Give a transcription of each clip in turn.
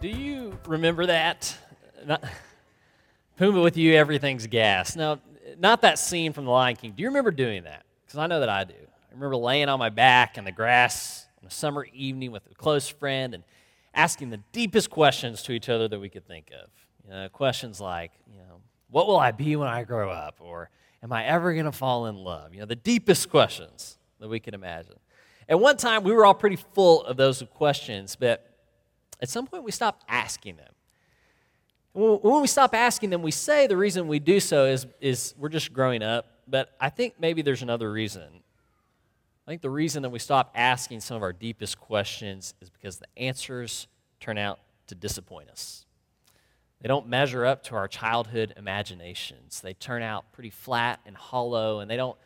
Do you remember that? Not, Pumbaa with you, everything's gas. Now, not that scene from The Lion King. Do you remember doing that? Because I know that I do. I remember laying on my back in the grass on a summer evening with a close friend and asking the deepest questions to each other that we could think of. You know, questions like, you know, what will I be when I grow up? Or am I ever going to fall in love? You know, the deepest questions that we could imagine. At one time, we were all pretty full of those questions, but at some point, we stop asking them. When we stop asking them, we say the reason we do so is, is we're just growing up, but I think maybe there's another reason. I think the reason that we stop asking some of our deepest questions is because the answers turn out to disappoint us. They don't measure up to our childhood imaginations. They turn out pretty flat and hollow, and they don't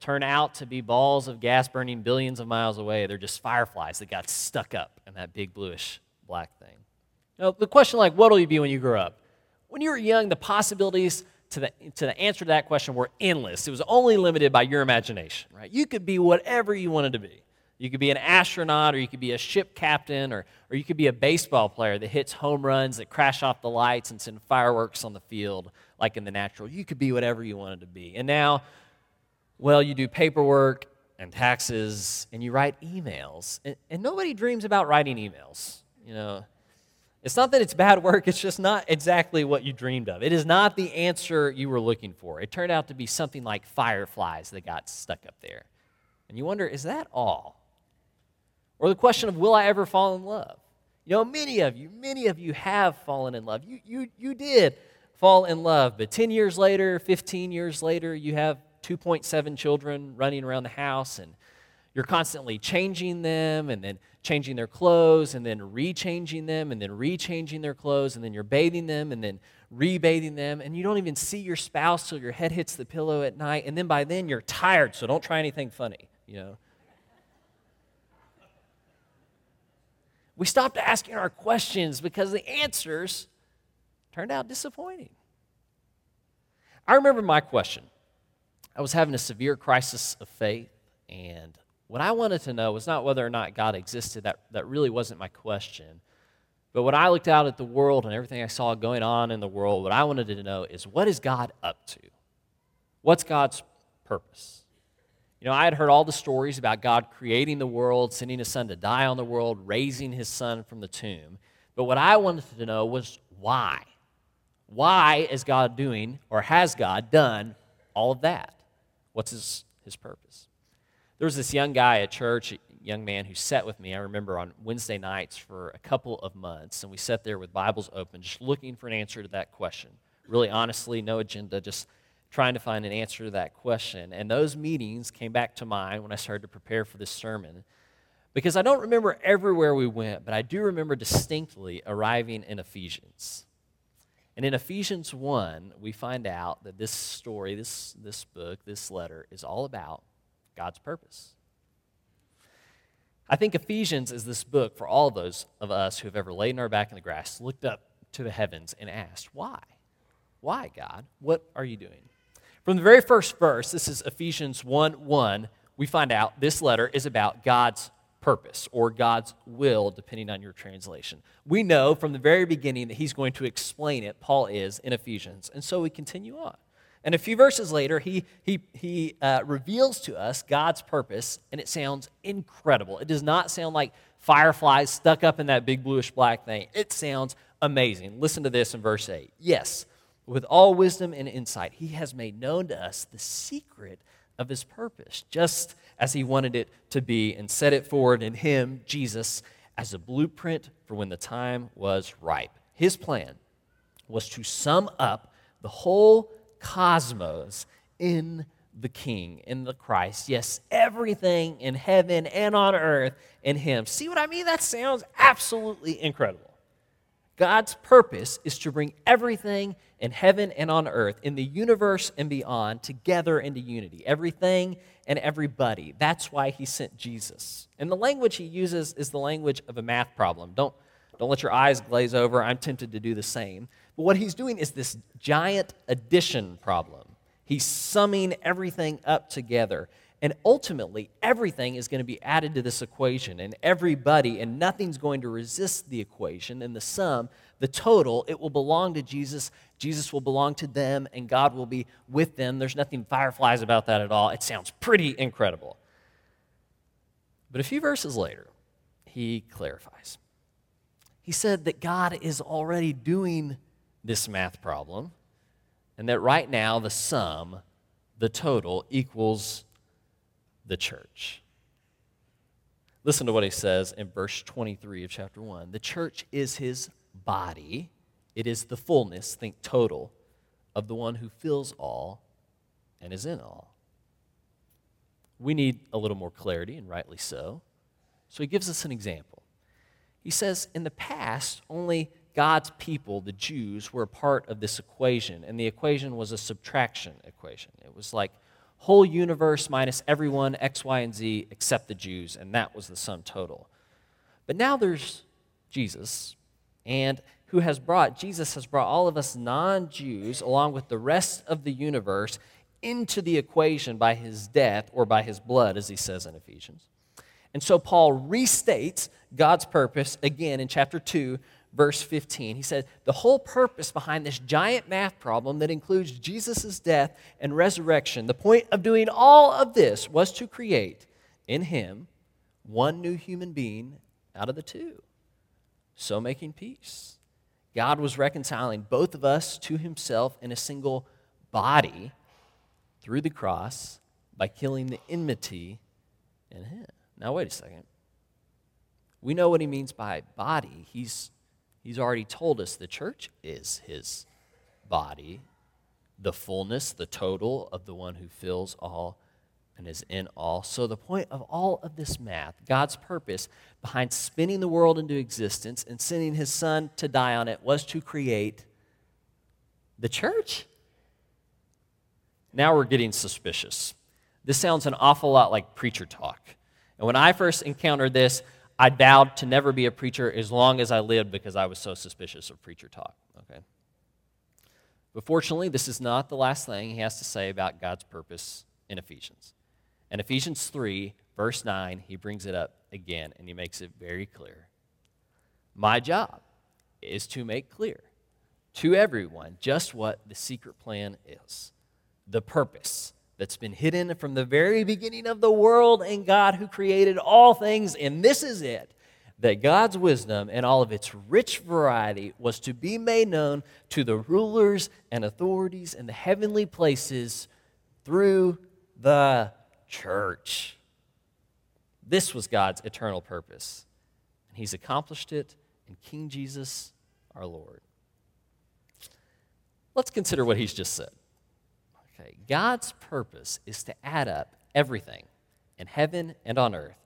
turn out to be balls of gas burning billions of miles away. They're just fireflies that got stuck up in that big bluish black thing. Now, the question like, what will you be when you grow up? When you were young, the possibilities to the, to the answer to that question were endless. It was only limited by your imagination, right? You could be whatever you wanted to be. You could be an astronaut, or you could be a ship captain, or, or you could be a baseball player that hits home runs, that crash off the lights and send fireworks on the field, like in the natural. You could be whatever you wanted to be. And now, well, you do paperwork and taxes, and you write emails. And, and nobody dreams about writing emails. You know, it's not that it's bad work, it's just not exactly what you dreamed of. It is not the answer you were looking for. It turned out to be something like fireflies that got stuck up there. And you wonder, is that all? Or the question of, will I ever fall in love? You know, many of you, many of you have fallen in love. You, you, you did fall in love, but 10 years later, 15 years later, you have 2.7 children running around the house and you're constantly changing them and then changing their clothes and then rechanging them and then rechanging their clothes and then you're bathing them and then rebathing them and you don't even see your spouse till your head hits the pillow at night and then by then you're tired so don't try anything funny you know? We stopped asking our questions because the answers turned out disappointing. I remember my question. I was having a severe crisis of faith and what I wanted to know was not whether or not God existed, that, that really wasn't my question. But when I looked out at the world and everything I saw going on in the world, what I wanted to know is what is God up to? What's God's purpose? You know, I had heard all the stories about God creating the world, sending his son to die on the world, raising his son from the tomb. But what I wanted to know was why? Why is God doing, or has God done, all of that? What's his, his purpose? There was this young guy at church, young man who sat with me, I remember, on Wednesday nights for a couple of months. And we sat there with Bibles open, just looking for an answer to that question. Really, honestly, no agenda, just trying to find an answer to that question. And those meetings came back to mind when I started to prepare for this sermon. Because I don't remember everywhere we went, but I do remember distinctly arriving in Ephesians. And in Ephesians 1, we find out that this story, this, this book, this letter is all about God's purpose. I think Ephesians is this book for all those of us who have ever laid in our back in the grass, looked up to the heavens, and asked, Why? Why, God? What are you doing? From the very first verse, this is Ephesians 1 1, we find out this letter is about God's purpose or God's will, depending on your translation. We know from the very beginning that he's going to explain it, Paul is, in Ephesians. And so we continue on. And a few verses later, he, he, he uh, reveals to us God's purpose, and it sounds incredible. It does not sound like fireflies stuck up in that big bluish black thing. It sounds amazing. Listen to this in verse 8. Yes, with all wisdom and insight, he has made known to us the secret of his purpose, just as he wanted it to be, and set it forward in him, Jesus, as a blueprint for when the time was ripe. His plan was to sum up the whole cosmos in the King, in the Christ. Yes, everything in heaven and on earth in Him. See what I mean? That sounds absolutely incredible. God's purpose is to bring everything in heaven and on earth, in the universe and beyond, together into unity. Everything and everybody. That's why He sent Jesus. And the language He uses is the language of a math problem. Don't, don't let your eyes glaze over. I'm tempted to do the same. But what he's doing is this giant addition problem. He's summing everything up together. And ultimately, everything is going to be added to this equation, and everybody, and nothing's going to resist the equation. And the sum, the total, it will belong to Jesus. Jesus will belong to them, and God will be with them. There's nothing fireflies about that at all. It sounds pretty incredible. But a few verses later, he clarifies. He said that God is already doing this math problem, and that right now the sum, the total, equals the church. Listen to what he says in verse 23 of chapter 1. The church is his body, it is the fullness, think total, of the one who fills all and is in all. We need a little more clarity, and rightly so. So he gives us an example. He says, In the past, only God's people, the Jews, were a part of this equation, and the equation was a subtraction equation. It was like whole universe minus everyone, X, Y, and Z, except the Jews, and that was the sum total. But now there's Jesus, and who has brought, Jesus has brought all of us non Jews, along with the rest of the universe, into the equation by his death or by his blood, as he says in Ephesians. And so Paul restates God's purpose again in chapter 2, verse 15. He said, The whole purpose behind this giant math problem that includes Jesus' death and resurrection, the point of doing all of this was to create in him one new human being out of the two, so making peace. God was reconciling both of us to himself in a single body through the cross by killing the enmity in him. Now, wait a second. We know what he means by body. He's He's already told us the church is his body, the fullness, the total of the one who fills all and is in all. So, the point of all of this math, God's purpose behind spinning the world into existence and sending his son to die on it, was to create the church. Now we're getting suspicious. This sounds an awful lot like preacher talk. And when I first encountered this, I vowed to never be a preacher as long as I lived because I was so suspicious of preacher talk. Okay? But fortunately, this is not the last thing he has to say about God's purpose in Ephesians. In Ephesians 3, verse 9, he brings it up again and he makes it very clear. My job is to make clear to everyone just what the secret plan is, the purpose that's been hidden from the very beginning of the world and God who created all things. And this is it that God's wisdom and all of its rich variety was to be made known to the rulers and authorities in the heavenly places through the church. This was God's eternal purpose. And He's accomplished it in King Jesus our Lord. Let's consider what He's just said. God's purpose is to add up everything in heaven and on earth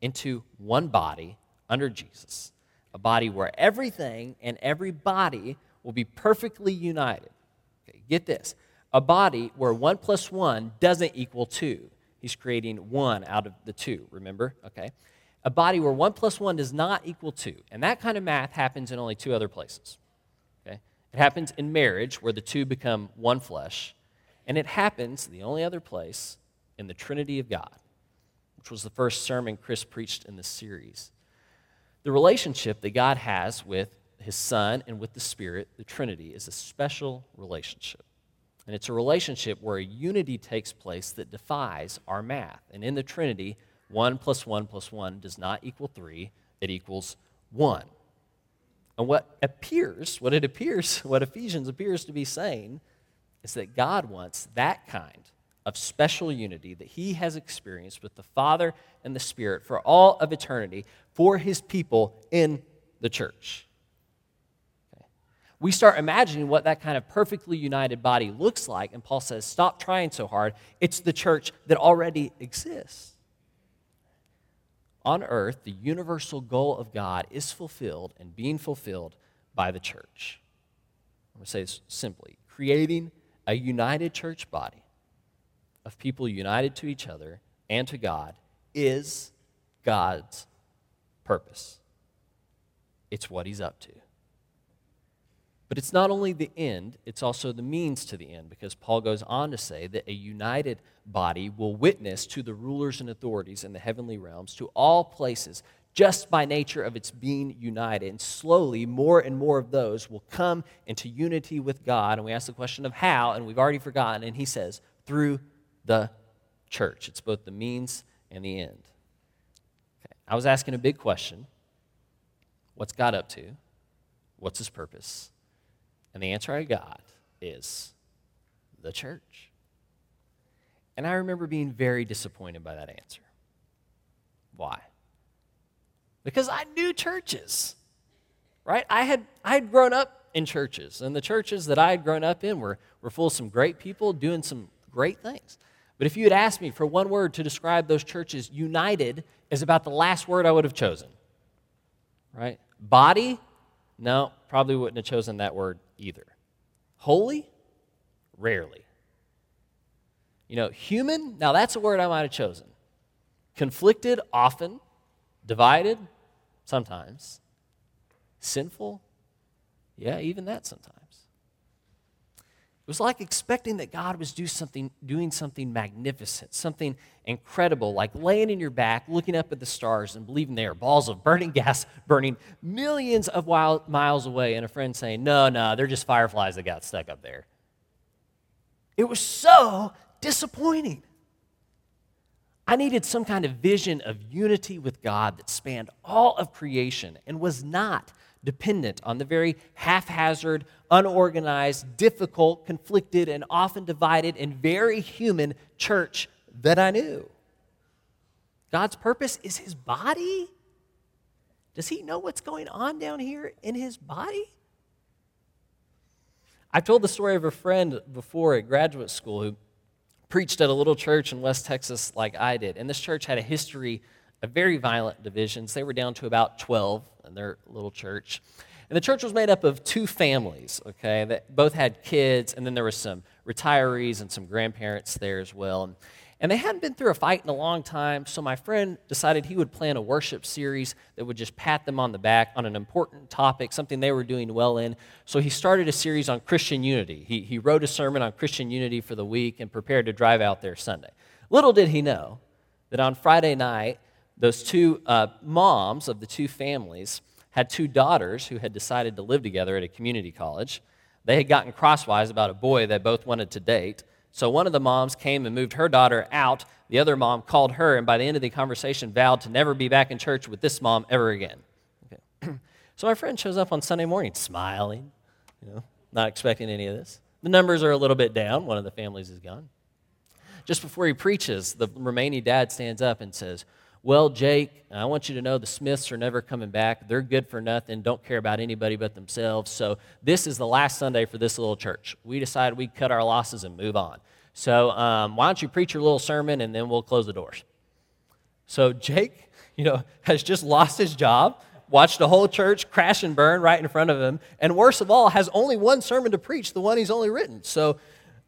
into one body under Jesus, a body where everything and every body will be perfectly united. Okay, get this a body where one plus one doesn't equal two. He's creating one out of the two, remember? Okay. A body where one plus one does not equal two. And that kind of math happens in only two other places. Okay? It happens in marriage, where the two become one flesh, and it happens, the only other place, in the Trinity of God, which was the first sermon Chris preached in this series. The relationship that God has with his Son and with the Spirit, the Trinity, is a special relationship. And it's a relationship where a unity takes place that defies our math. And in the Trinity, 1 plus 1 plus 1 does not equal 3, it equals 1. And what appears, what it appears, what Ephesians appears to be saying is that God wants that kind of special unity that he has experienced with the Father and the Spirit for all of eternity for his people in the church. Okay. We start imagining what that kind of perfectly united body looks like, and Paul says, Stop trying so hard. It's the church that already exists. On earth, the universal goal of God is fulfilled and being fulfilled by the church. I'm going to say this simply creating a united church body of people united to each other and to God is God's purpose. It's what he's up to. But it's not only the end, it's also the means to the end, because Paul goes on to say that a united body will witness to the rulers and authorities in the heavenly realms, to all places, just by nature of its being united. And slowly, more and more of those will come into unity with God. And we ask the question of how, and we've already forgotten. And he says, through the church. It's both the means and the end. Okay. I was asking a big question What's God up to? What's his purpose? And the answer I got is the church. And I remember being very disappointed by that answer. Why? Because I knew churches, right? I had, I had grown up in churches, and the churches that I had grown up in were, were full of some great people doing some great things. But if you had asked me for one word to describe those churches, united is about the last word I would have chosen, right? Body, no, probably wouldn't have chosen that word either. Holy? Rarely. You know, human? Now that's a word I might have chosen. Conflicted? Often. Divided? Sometimes. Sinful? Yeah, even that sometimes. It was like expecting that God was do something, doing something magnificent, something incredible, like laying in your back, looking up at the stars, and believing they are balls of burning gas burning millions of miles away, and a friend saying, No, no, they're just fireflies that got stuck up there. It was so disappointing. I needed some kind of vision of unity with God that spanned all of creation and was not dependent on the very haphazard, unorganized, difficult, conflicted, and often divided and very human church that I knew. God's purpose is his body. Does he know what's going on down here in his body? I've told the story of a friend before at graduate school who preached at a little church in West Texas like I did. And this church had a history of very violent divisions. They were down to about 12 in their little church. And the church was made up of two families, okay, that both had kids, and then there were some retirees and some grandparents there as well. And they hadn't been through a fight in a long time, so my friend decided he would plan a worship series that would just pat them on the back on an important topic, something they were doing well in. So he started a series on Christian unity. He, he wrote a sermon on Christian unity for the week and prepared to drive out there Sunday. Little did he know that on Friday night, those two uh, moms of the two families had two daughters who had decided to live together at a community college. They had gotten crosswise about a boy they both wanted to date. So one of the moms came and moved her daughter out. The other mom called her, and by the end of the conversation, vowed to never be back in church with this mom ever again. Okay. so my friend shows up on Sunday morning, smiling, you know, not expecting any of this. The numbers are a little bit down. One of the families is gone. Just before he preaches, the remaining dad stands up and says, well, Jake, I want you to know the Smiths are never coming back. They're good for nothing, don't care about anybody but themselves. So, this is the last Sunday for this little church. We decided we'd cut our losses and move on. So, um, why don't you preach your little sermon and then we'll close the doors? So, Jake, you know, has just lost his job, watched the whole church crash and burn right in front of him, and worst of all, has only one sermon to preach, the one he's only written. So,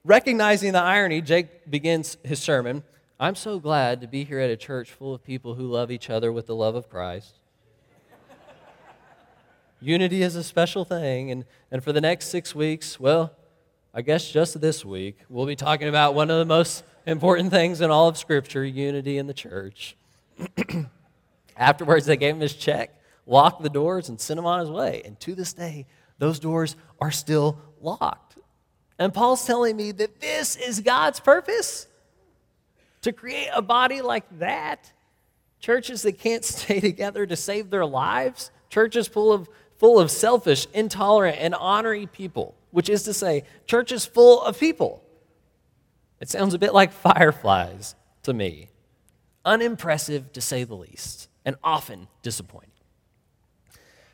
recognizing the irony, Jake begins his sermon. I'm so glad to be here at a church full of people who love each other with the love of Christ. Unity is a special thing, and, and for the next six weeks, well, I guess just this week, we'll be talking about one of the most important things in all of Scripture unity in the church. Afterwards, they gave him his check, locked the doors, and sent him on his way. And to this day, those doors are still locked. And Paul's telling me that this is God's purpose to create a body like that, churches that can't stay together to save their lives, churches full of, full of selfish, intolerant, and honoring people, which is to say, churches full of people. It sounds a bit like fireflies to me. Unimpressive to say the least, and often disappointing.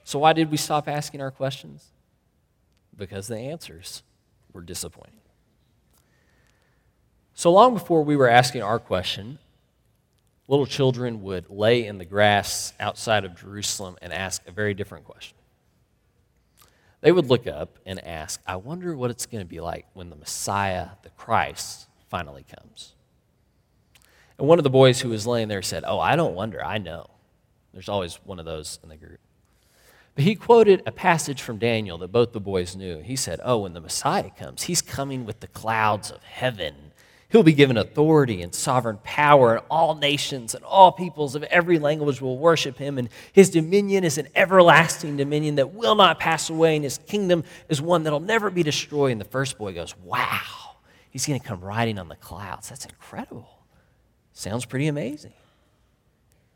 So, why did we stop asking our questions? Because the answers were disappointing. So long before we were asking our question, little children would lay in the grass outside of Jerusalem and ask a very different question. They would look up and ask, I wonder what it's going to be like when the Messiah, the Christ, finally comes. And one of the boys who was laying there said, Oh, I don't wonder, I know. There's always one of those in the group. But he quoted a passage from Daniel that both the boys knew. He said, Oh, when the Messiah comes, he's coming with the clouds of heaven. He'll be given authority and sovereign power, and all nations and all peoples of every language will worship him. And his dominion is an everlasting dominion that will not pass away, and his kingdom is one that'll never be destroyed. And the first boy goes, Wow, he's going to come riding on the clouds. That's incredible. Sounds pretty amazing.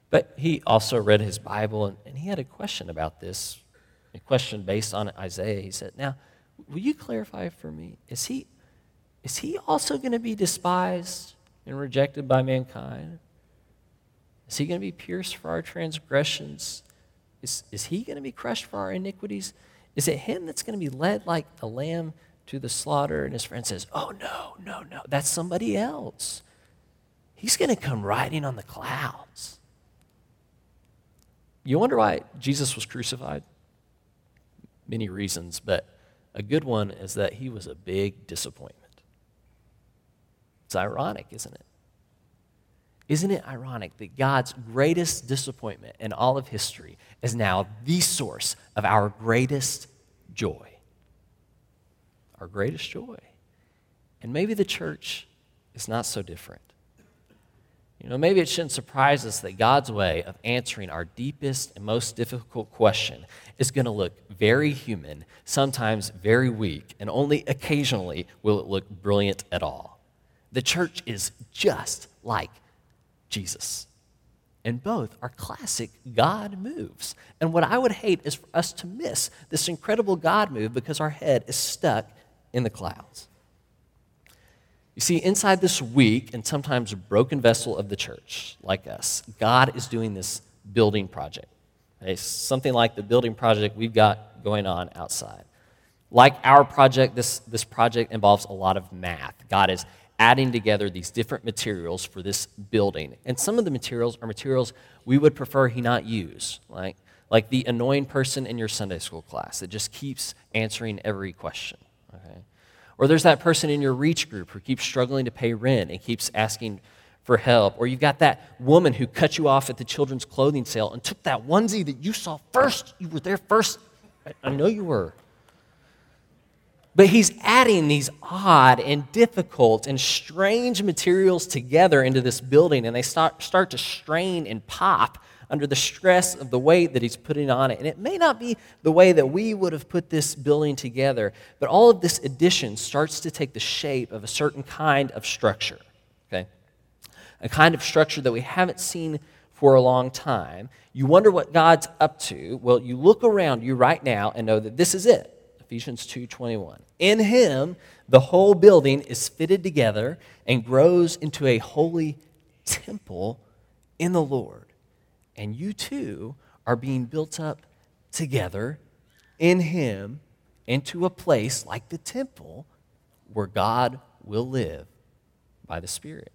But he also read his Bible, and, and he had a question about this, a question based on Isaiah. He said, Now, will you clarify for me? Is he, is he also going to be despised and rejected by mankind? Is he going to be pierced for our transgressions? Is, is he going to be crushed for our iniquities? Is it him that's going to be led like a lamb to the slaughter? And his friend says, Oh, no, no, no. That's somebody else. He's going to come riding on the clouds. You wonder why Jesus was crucified? Many reasons, but a good one is that he was a big disappointment. It's ironic, isn't it? Isn't it ironic that God's greatest disappointment in all of history is now the source of our greatest joy? Our greatest joy. And maybe the church is not so different. You know, maybe it shouldn't surprise us that God's way of answering our deepest and most difficult question is going to look very human, sometimes very weak, and only occasionally will it look brilliant at all. The church is just like Jesus. And both are classic God moves. And what I would hate is for us to miss this incredible God move because our head is stuck in the clouds. You see, inside this weak and sometimes broken vessel of the church, like us, God is doing this building project. Okay? Something like the building project we've got going on outside. Like our project, this, this project involves a lot of math. God is adding together these different materials for this building. And some of the materials are materials we would prefer he not use, like, like the annoying person in your Sunday school class that just keeps answering every question. Okay? Or there's that person in your reach group who keeps struggling to pay rent and keeps asking for help. Or you've got that woman who cut you off at the children's clothing sale and took that onesie that you saw first. You were there first. I know you were. But he's adding these odd and difficult and strange materials together into this building, and they start, start to strain and pop under the stress of the weight that he's putting on it. And it may not be the way that we would have put this building together, but all of this addition starts to take the shape of a certain kind of structure, okay? A kind of structure that we haven't seen for a long time. You wonder what God's up to. Well, you look around you right now and know that this is it. Ephesians 2:21. In him the whole building is fitted together and grows into a holy temple in the Lord and you too are being built up together in Him into a place like the temple where God will live by the Spirit.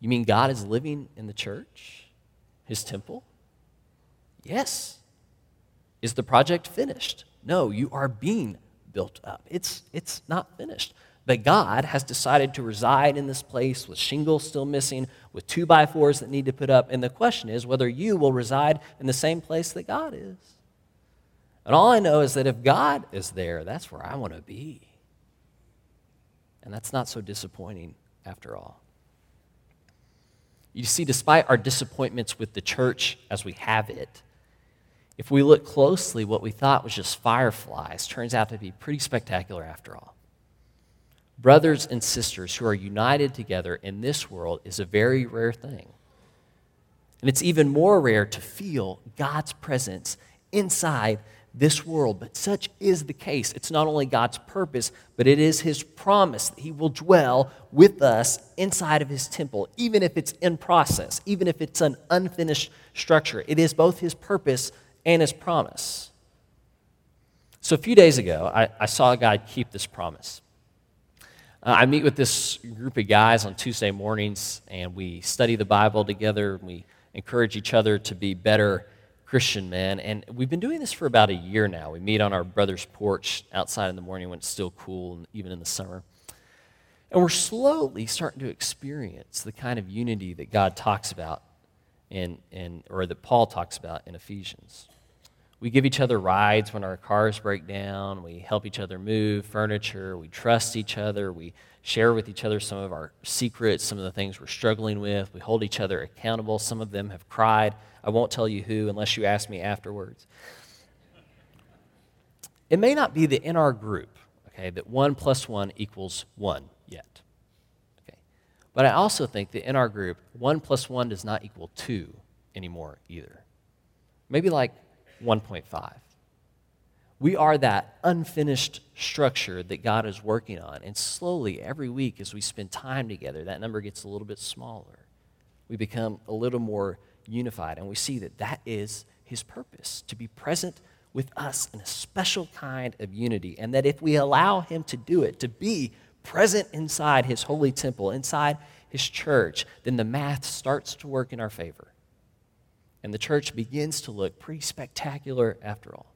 You mean God is living in the church, His temple? Yes. Is the project finished? No, you are being built up. It's, it's not finished. But God has decided to reside in this place with shingles still missing, with two by fours that need to put up. And the question is whether you will reside in the same place that God is. And all I know is that if God is there, that's where I want to be. And that's not so disappointing after all. You see, despite our disappointments with the church as we have it, if we look closely, what we thought was just fireflies turns out to be pretty spectacular after all brothers and sisters who are united together in this world is a very rare thing. And it's even more rare to feel God's presence inside this world. But such is the case. It's not only God's purpose, but it is His promise that He will dwell with us inside of His temple, even if it's in process, even if it's an unfinished structure. It is both His purpose and His promise. So a few days ago, I, I saw God keep this promise. Uh, I meet with this group of guys on Tuesday mornings, and we study the Bible together. And we encourage each other to be better Christian men. And we've been doing this for about a year now. We meet on our brother's porch outside in the morning when it's still cool, and even in the summer. And we're slowly starting to experience the kind of unity that God talks about in, in or that Paul talks about in Ephesians. We give each other rides when our cars break down. We help each other move furniture. We trust each other. We share with each other some of our secrets, some of the things we're struggling with. We hold each other accountable. Some of them have cried. I won't tell you who unless you ask me afterwards. It may not be that in our group, okay, that one plus one equals one yet. Okay. But I also think that in our group, one plus one does not equal two anymore either. Maybe like 1.5. We are that unfinished structure that God is working on. And slowly, every week, as we spend time together, that number gets a little bit smaller. We become a little more unified. And we see that that is His purpose to be present with us in a special kind of unity. And that if we allow Him to do it, to be present inside His holy temple, inside His church, then the math starts to work in our favor and the church begins to look pretty spectacular after all.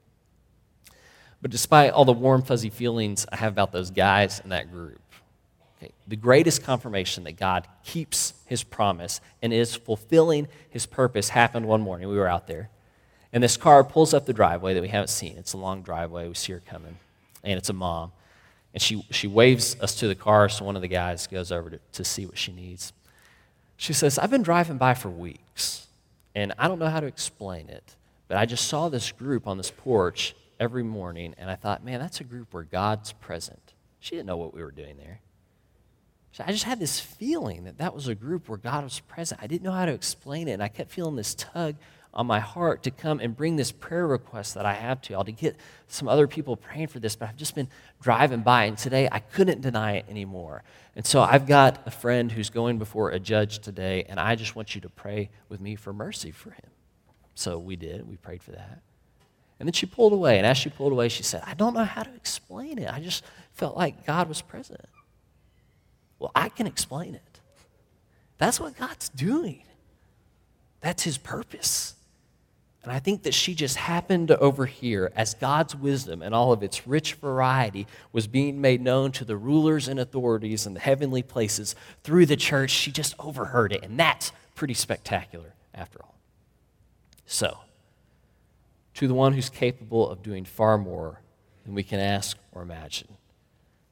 But despite all the warm, fuzzy feelings I have about those guys in that group, okay, the greatest confirmation that God keeps his promise and is fulfilling his purpose happened one morning. We were out there, and this car pulls up the driveway that we haven't seen. It's a long driveway. We see her coming, and it's a mom. And she, she waves us to the car, so one of the guys goes over to, to see what she needs. She says, I've been driving by for weeks and I don't know how to explain it, but I just saw this group on this porch every morning, and I thought, man, that's a group where God's present. She didn't know what we were doing there. So I just had this feeling that that was a group where God was present. I didn't know how to explain it, and I kept feeling this tug on my heart to come and bring this prayer request that I have to y'all, to get some other people praying for this, but I've just been driving by, and today I couldn't deny it anymore. And so I've got a friend who's going before a judge today, and I just want you to pray with me for mercy for him. So we did. We prayed for that. And then she pulled away, and as she pulled away, she said, I don't know how to explain it. I just felt like God was present. Well, I can explain it. That's what God's doing. That's his purpose. And I think that she just happened to overhear as God's wisdom and all of its rich variety was being made known to the rulers and authorities in the heavenly places through the church. She just overheard it. And that's pretty spectacular after all. So, to the one who's capable of doing far more than we can ask or imagine,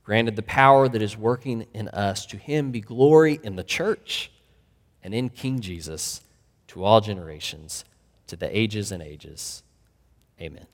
granted the power that is working in us, to him be glory in the church and in King Jesus to all generations to the ages and ages. Amen.